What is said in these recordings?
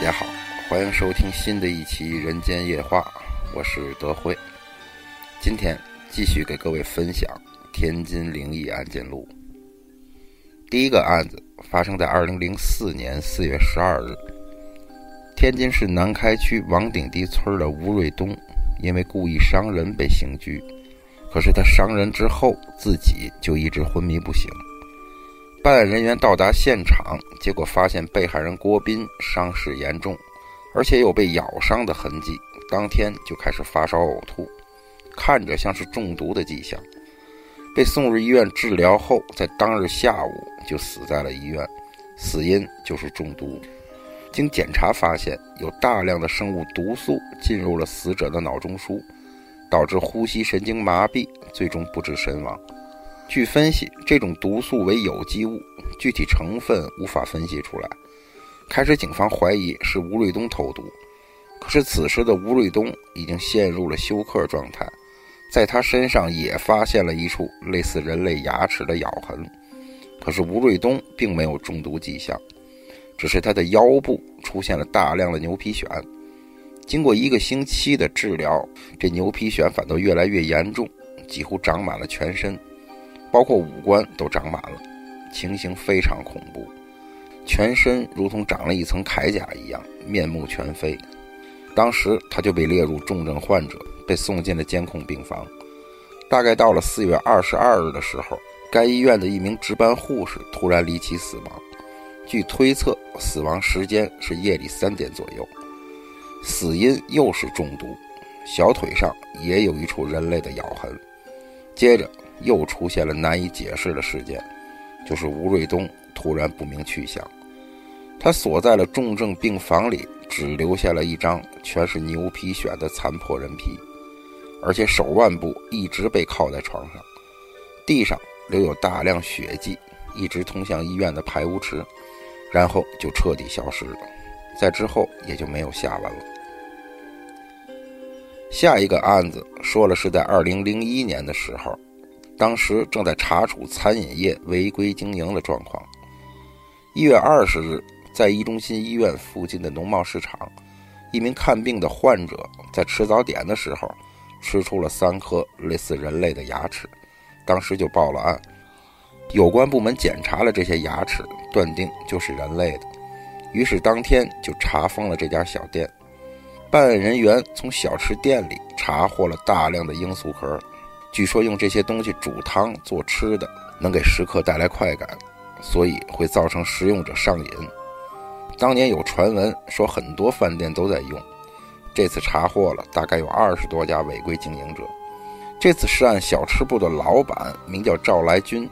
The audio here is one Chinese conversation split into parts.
大家好，欢迎收听新的一期《人间夜话》，我是德惠。今天继续给各位分享天津灵异案件录。第一个案子发生在二零零四年四月十二日，天津市南开区王顶堤村的吴瑞东因为故意伤人被刑拘，可是他伤人之后自己就一直昏迷不醒。办案人员到达现场，结果发现被害人郭斌伤势严重，而且有被咬伤的痕迹。当天就开始发烧呕吐，看着像是中毒的迹象。被送入医院治疗后，在当日下午就死在了医院，死因就是中毒。经检查发现，有大量的生物毒素进入了死者的脑中枢，导致呼吸神经麻痹，最终不治身亡。据分析，这种毒素为有机物，具体成分无法分析出来。开始，警方怀疑是吴瑞东投毒，可是此时的吴瑞东已经陷入了休克状态，在他身上也发现了一处类似人类牙齿的咬痕，可是吴瑞东并没有中毒迹象，只是他的腰部出现了大量的牛皮癣。经过一个星期的治疗，这牛皮癣反倒越来越严重，几乎长满了全身。包括五官都长满了，情形非常恐怖，全身如同长了一层铠甲一样，面目全非。当时他就被列入重症患者，被送进了监控病房。大概到了四月二十二日的时候，该医院的一名值班护士突然离奇死亡，据推测，死亡时间是夜里三点左右，死因又是中毒，小腿上也有一处人类的咬痕。接着。又出现了难以解释的事件，就是吴瑞东突然不明去向。他锁在了重症病房里，只留下了一张全是牛皮癣的残破人皮，而且手腕部一直被靠在床上，地上留有大量血迹，一直通向医院的排污池，然后就彻底消失了。在之后也就没有下文了。下一个案子说了是在二零零一年的时候。当时正在查处餐饮业违规经营的状况。一月二十日，在一中心医院附近的农贸市场，一名看病的患者在吃早点的时候，吃出了三颗类似人类的牙齿，当时就报了案。有关部门检查了这些牙齿，断定就是人类的，于是当天就查封了这家小店。办案人员从小吃店里查获了大量的罂粟壳。据说用这些东西煮汤做吃的，能给食客带来快感，所以会造成食用者上瘾。当年有传闻说很多饭店都在用，这次查获了大概有二十多家违规经营者。这次涉案小吃部的老板名叫赵来军，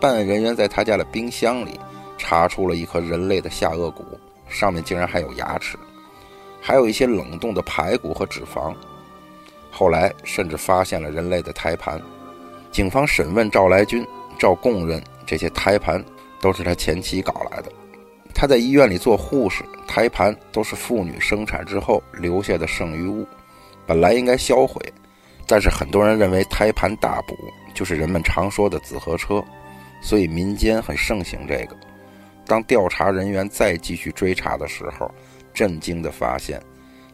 办案人员在他家的冰箱里查出了一颗人类的下颚骨，上面竟然还有牙齿，还有一些冷冻的排骨和脂肪。后来甚至发现了人类的胎盘，警方审问赵来军，赵供认这些胎盘都是他前妻搞来的。他在医院里做护士，胎盘都是妇女生产之后留下的剩余物，本来应该销毁，但是很多人认为胎盘大补就是人们常说的紫河车，所以民间很盛行这个。当调查人员再继续追查的时候，震惊地发现，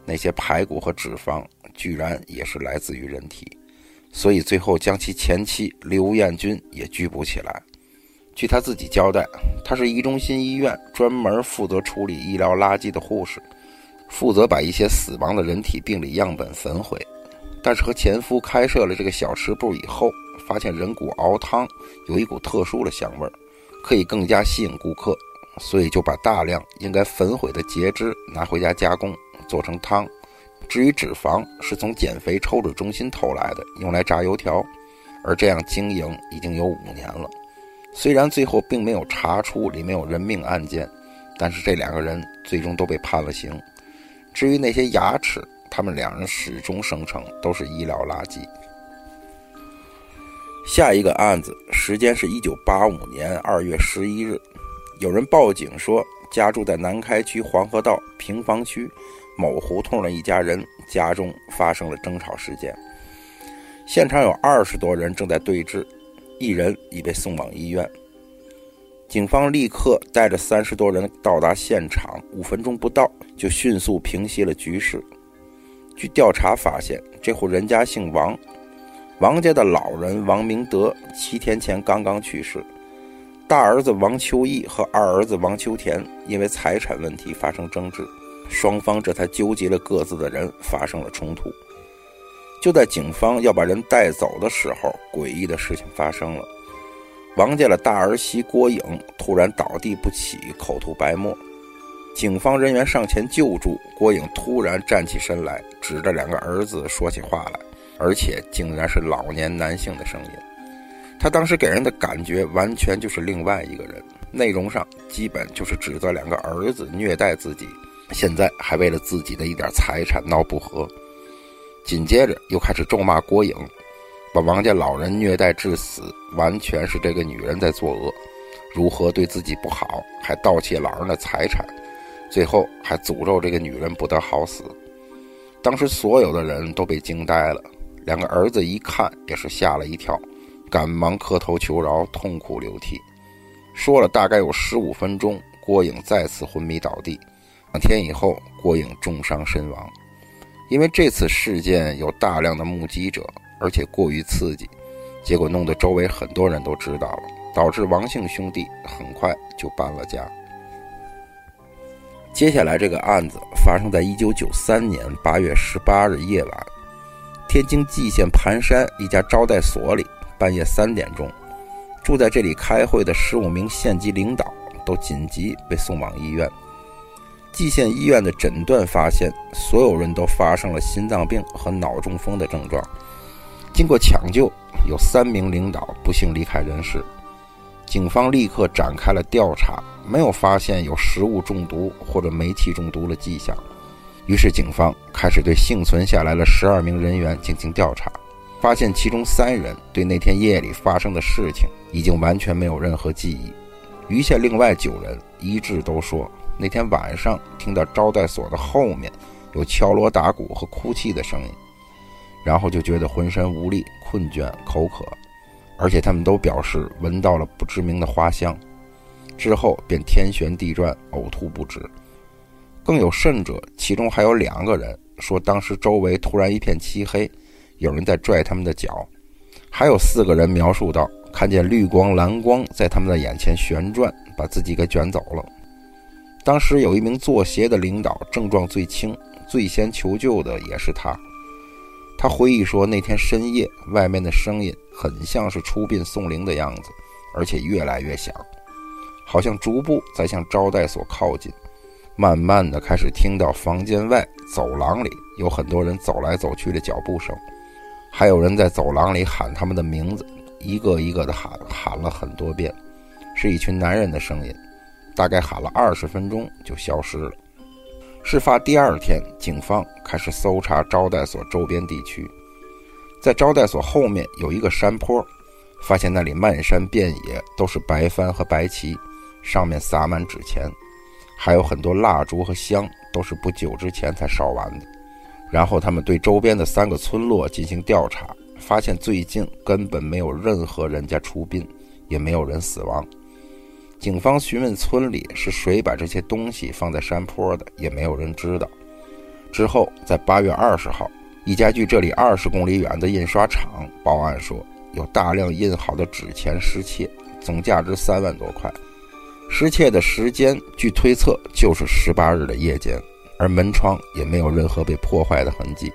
那些排骨和脂肪。居然也是来自于人体，所以最后将其前妻刘艳军也拘捕起来。据他自己交代，他是一中心医院专门负责处理医疗垃圾的护士，负责把一些死亡的人体病理样本焚毁。但是和前夫开设了这个小吃部以后，发现人骨熬汤有一股特殊的香味儿，可以更加吸引顾客，所以就把大量应该焚毁的截肢拿回家加工，做成汤。至于脂肪，是从减肥抽脂中心偷来的，用来炸油条，而这样经营已经有五年了。虽然最后并没有查出里面有人命案件，但是这两个人最终都被判了刑。至于那些牙齿，他们两人始终声称都是医疗垃圾。下一个案子时间是一九八五年二月十一日，有人报警说，家住在南开区黄河道平房区。某胡同的一家人家中发生了争吵事件，现场有二十多人正在对峙，一人已被送往医院。警方立刻带着三十多人到达现场，五分钟不到就迅速平息了局势。据调查发现，这户人家姓王，王家的老人王明德七天前刚刚去世，大儿子王秋义和二儿子王秋田因为财产问题发生争执，双方这才纠集了各自的人发生了冲突。就在警方要把人带走的时候，诡异的事情发生了。王家的大儿媳郭颖突然倒地不起，口吐白沫。警方人员上前救助，郭颖突然站起身来，指着两个儿子说起话来，而且竟然是老年男性的声音。他当时给人的感觉完全就是另外一个人，内容上基本就是指责两个儿子虐待自己，现在还为了自己的一点财产闹不和。紧接着又开始咒骂郭颖。把王家老人虐待致死，完全是这个女人在作恶。如何对自己不好，还盗窃老人的财产，最后还诅咒这个女人不得好死。当时所有的人都被惊呆了，两个儿子一看也是吓了一跳，赶忙磕头求饶，痛哭流涕。说了大概有十五分钟，郭颖再次昏迷倒地。两天以后，郭颖重伤身亡。因为这次事件有大量的目击者。而且过于刺激，结果弄得周围很多人都知道了，导致王姓兄弟很快就搬了家。接下来这个案子发生在一九九三年八月十八日夜晚，天津蓟县盘山一家招待所里，半夜三点钟，住在这里开会的十五名县级领导都紧急被送往医院。蓟县医院的诊断发现，所有人都发生了心脏病和脑中风的症状。经过抢救，有三名领导不幸离开人世。警方立刻展开了调查，没有发现有食物中毒或者煤气中毒的迹象。于是，警方开始对幸存下来的十二名人员进行调查，发现其中三人对那天夜里发生的事情已经完全没有任何记忆。余下另外九人一致都说，那天晚上听到招待所的后面有敲锣打鼓和哭泣的声音。然后就觉得浑身无力、困倦、口渴，而且他们都表示闻到了不知名的花香，之后便天旋地转、呕吐不止。更有甚者，其中还有两个人说，当时周围突然一片漆黑，有人在拽他们的脚；还有四个人描述到，看见绿光、蓝光在他们的眼前旋转，把自己给卷走了。当时有一名做鞋的领导，症状最轻，最先求救的也是他。他回忆说，那天深夜，外面的声音很像是出殡送灵的样子，而且越来越响，好像逐步在向招待所靠近。慢慢的，开始听到房间外走廊里有很多人走来走去的脚步声，还有人在走廊里喊他们的名字，一个一个的喊，喊了很多遍，是一群男人的声音，大概喊了二十分钟就消失了。事发第二天，警方开始搜查招待所周边地区，在招待所后面有一个山坡，发现那里漫山遍野都是白帆和白旗，上面撒满纸钱，还有很多蜡烛和香，都是不久之前才烧完的。然后他们对周边的三个村落进行调查，发现最近根本没有任何人家出殡，也没有人死亡。警方询问村里是谁把这些东西放在山坡的，也没有人知道。之后，在八月二十号，一家距这里二十公里远的印刷厂报案说，有大量印好的纸钱失窃，总价值三万多块。失窃的时间，据推测就是十八日的夜间，而门窗也没有任何被破坏的痕迹，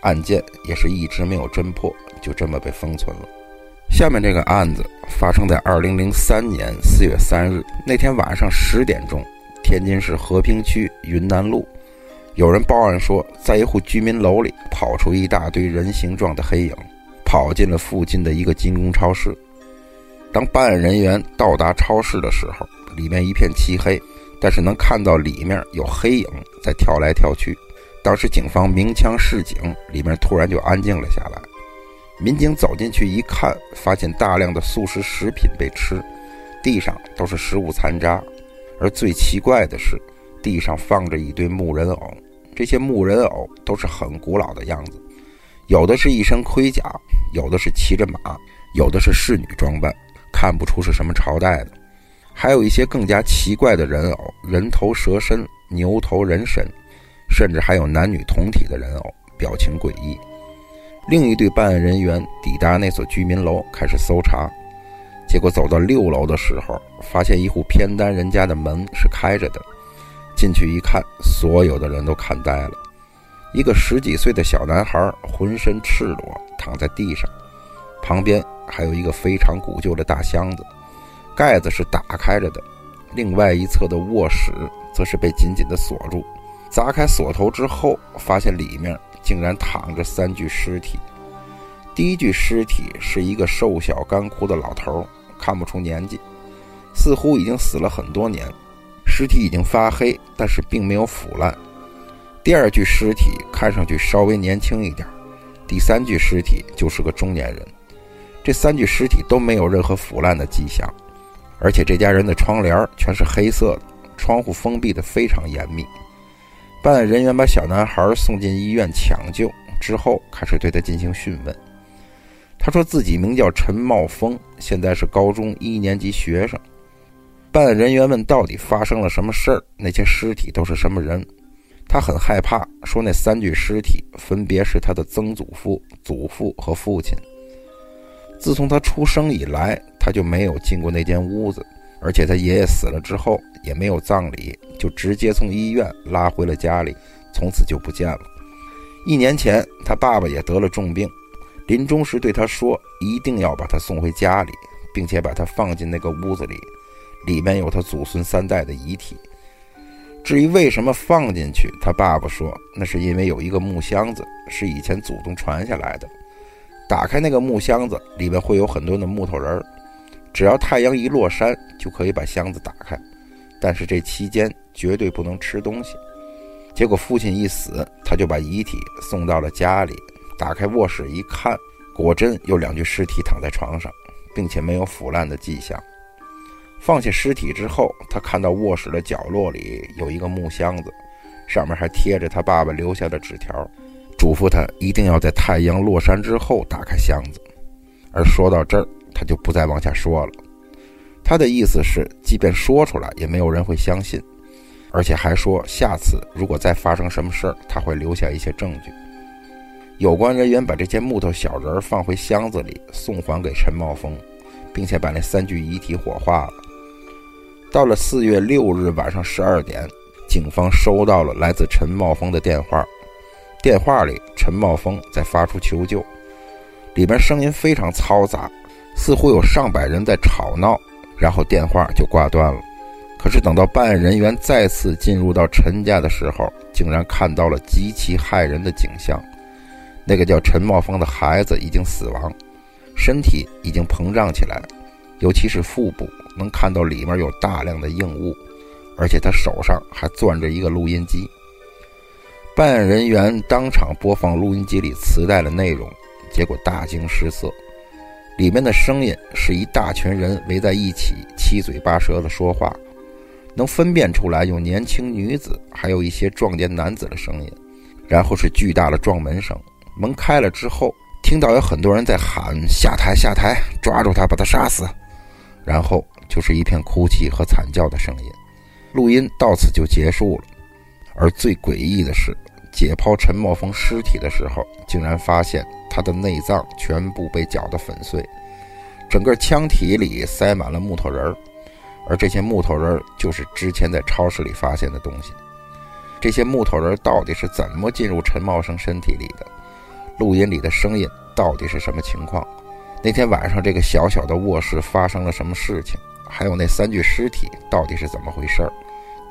案件也是一直没有侦破，就这么被封存了。下面这个案子发生在二零零三年四月三日那天晚上十点钟，天津市和平区云南路，有人报案说，在一户居民楼里跑出一大堆人形状的黑影，跑进了附近的一个金工超市。当办案人员到达超市的时候，里面一片漆黑，但是能看到里面有黑影在跳来跳去。当时警方鸣枪示警，里面突然就安静了下来。民警走进去一看，发现大量的速食食品被吃，地上都是食物残渣，而最奇怪的是，地上放着一堆木人偶，这些木人偶都是很古老的样子，有的是一身盔甲，有的是骑着马，有的是侍女装扮，看不出是什么朝代的。还有一些更加奇怪的人偶：人头蛇身、牛头人身，甚至还有男女同体的人偶，表情诡异。另一队办案人员抵达那所居民楼，开始搜查。结果走到六楼的时候，发现一户偏单人家的门是开着的。进去一看，所有的人都看呆了。一个十几岁的小男孩浑身赤裸躺在地上，旁边还有一个非常古旧的大箱子，盖子是打开着的。另外一侧的卧室则是被紧紧地锁住。砸开锁头之后，发现里面竟然躺着三具尸体。第一具尸体是一个瘦小干枯的老头，看不出年纪，似乎已经死了很多年。尸体已经发黑，但是并没有腐烂。第二具尸体看上去稍微年轻一点，第三具尸体就是个中年人。这三具尸体都没有任何腐烂的迹象，而且这家人的窗帘全是黑色的，窗户封闭的非常严密。办案人员把小男孩送进医院抢救之后，开始对他进行讯问。他说自己名叫陈茂峰，现在是高中一年级学生。办案人员问：“到底发生了什么事儿？那些尸体都是什么人？”他很害怕，说：“那三具尸体分别是他的曾祖父、祖父和父亲。自从他出生以来，他就没有进过那间屋子，而且他爷爷死了之后也没有葬礼，就直接从医院拉回了家里，从此就不见了。一年前，他爸爸也得了重病，临终时对他说：一定要把他送回家里，并且把他放进那个屋子里。”里面有他祖孙三代的遗体。至于为什么放进去，他爸爸说，那是因为有一个木箱子是以前祖宗传下来的。打开那个木箱子，里面会有很多的木头人儿。只要太阳一落山，就可以把箱子打开。但是这期间绝对不能吃东西。结果父亲一死，他就把遗体送到了家里。打开卧室一看，果真有两具尸体躺在床上，并且没有腐烂的迹象。放下尸体之后，他看到卧室的角落里有一个木箱子，上面还贴着他爸爸留下的纸条，嘱咐他一定要在太阳落山之后打开箱子。而说到这儿，他就不再往下说了。他的意思是，即便说出来，也没有人会相信，而且还说下次如果再发生什么事儿，他会留下一些证据。有关人员把这些木头小人放回箱子里，送还给陈茂峰，并且把那三具遗体火化了。到了四月六日晚上十二点，警方收到了来自陈茂峰的电话。电话里，陈茂峰在发出求救，里边声音非常嘈杂，似乎有上百人在吵闹。然后电话就挂断了。可是等到办案人员再次进入到陈家的时候，竟然看到了极其骇人的景象：那个叫陈茂峰的孩子已经死亡，身体已经膨胀起来，尤其是腹部。能看到里面有大量的硬物，而且他手上还攥着一个录音机。办案人员当场播放录音机里磁带的内容，结果大惊失色。里面的声音是一大群人围在一起，七嘴八舌的说话，能分辨出来有年轻女子，还有一些壮年男子的声音。然后是巨大的撞门声，门开了之后，听到有很多人在喊：“下台，下台，抓住他，把他杀死。”然后。就是一片哭泣和惨叫的声音，录音到此就结束了。而最诡异的是，解剖陈茂峰尸体的时候，竟然发现他的内脏全部被搅得粉碎，整个腔体里塞满了木头人儿，而这些木头人儿就是之前在超市里发现的东西。这些木头人到底是怎么进入陈茂生身体里的？录音里的声音到底是什么情况？那天晚上这个小小的卧室发生了什么事情？还有那三具尸体到底是怎么回事儿？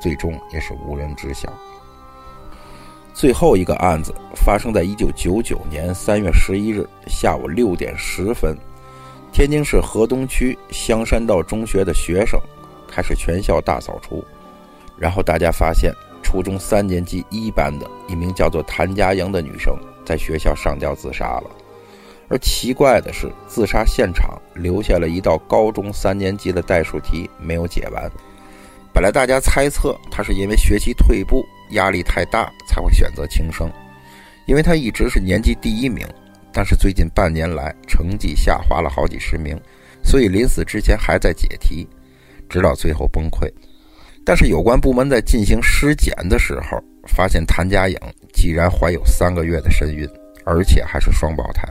最终也是无人知晓。最后一个案子发生在一九九九年三月十一日下午六点十分，天津市河东区香山道中学的学生开始全校大扫除，然后大家发现初中三年级一班的一名叫做谭佳莹的女生在学校上吊自杀了。而奇怪的是，自杀现场留下了一道高中三年级的代数题没有解完。本来大家猜测他是因为学习退步、压力太大才会选择轻生，因为他一直是年级第一名。但是最近半年来成绩下滑了好几十名，所以临死之前还在解题。直到最后崩溃。但是有关部门在进行尸检的时候，发现谭佳颖既然怀有三个月的身孕，而且还是双胞胎，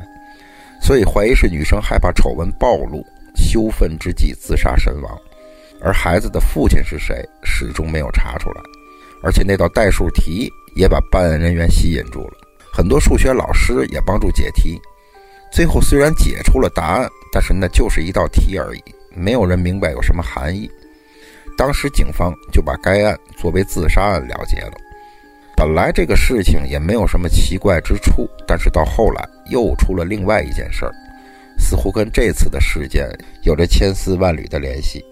所以怀疑是女生害怕丑闻暴露，羞愤之际自杀身亡。而孩子的父亲是谁，始终没有查出来。而且那道代数题也把办案人员吸引住了，很多数学老师也帮助解题。最后虽然解出了答案，但是那就是一道题而已，没有人明白有什么含义。当时警方就把该案作为自杀案了结了。本来这个事情也没有什么奇怪之处，但是到后来又出了另外一件事儿，似乎跟这次的事件有着千丝万缕的联系。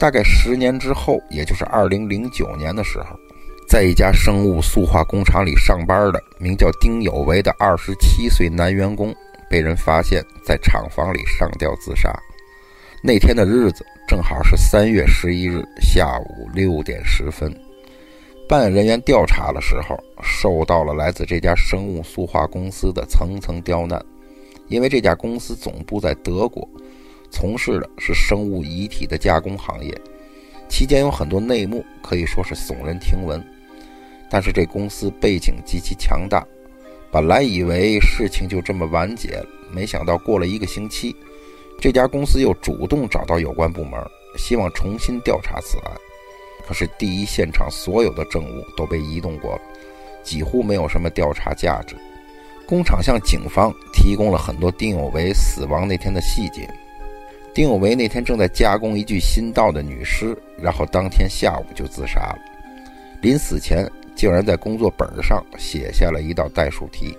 大概十年之后，也就是二零零九年的时候，在一家生物塑化工厂里上班的名叫丁有为的二十七岁男员工，被人发现在厂房里上吊自杀。那天的日子正好是三月十一日下午六点十分。办案人员调查的时候，受到了来自这家生物塑化公司的层层刁难，因为这家公司总部在德国，从事的是生物遗体的加工行业，期间有很多内幕，可以说是耸人听闻。但是这公司背景极其强大，本来以为事情就这么完结了，没想到过了一个星期。这家公司又主动找到有关部门，希望重新调查此案。可是第一现场所有的证物都被移动过了，几乎没有什么调查价值。工厂向警方提供了很多丁有为死亡那天的细节。丁有为那天正在加工一具新到的女尸，然后当天下午就自杀了。临死前竟然在工作本上写下了一道代数题。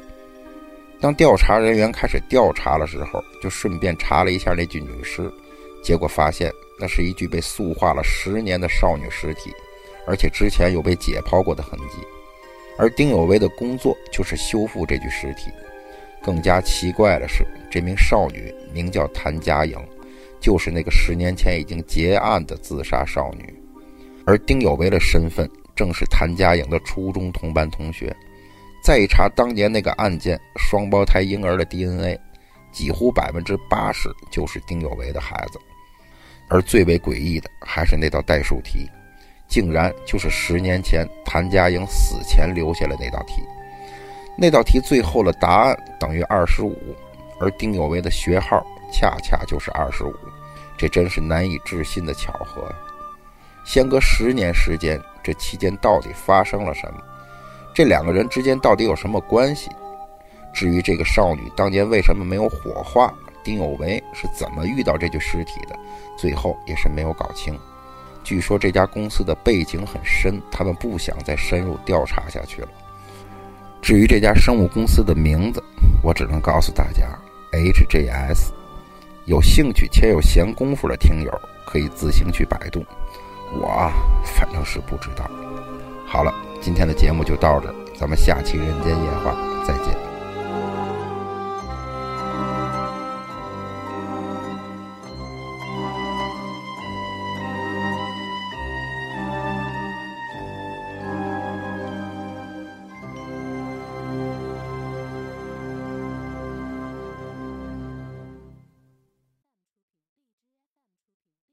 当调查人员开始调查的时候，就顺便查了一下那具女尸，结果发现那是一具被塑化了十年的少女尸体，而且之前有被解剖过的痕迹。而丁有为的工作就是修复这具尸体。更加奇怪的是，这名少女名叫谭佳颖，就是那个十年前已经结案的自杀少女，而丁有为的身份正是谭佳颖的初中同班同学。再一查当年那个案件，双胞胎婴儿的 DNA，几乎百分之八十就是丁有为的孩子。而最为诡异的还是那道代数题，竟然就是十年前谭佳颖死前留下的那道题。那道题最后的答案等于二十五，而丁有为的学号恰恰就是二十五，这真是难以置信的巧合！相隔十年时间，这期间到底发生了什么？这两个人之间到底有什么关系？至于这个少女当年为什么没有火化，丁有为是怎么遇到这具尸体的，最后也是没有搞清。据说这家公司的背景很深，他们不想再深入调查下去了。至于这家生物公司的名字，我只能告诉大家：HJS。有兴趣且有闲工夫的听友可以自行去百度，我反正是不知道。好了。今天的节目就到这，咱们下期《人间夜话》再见。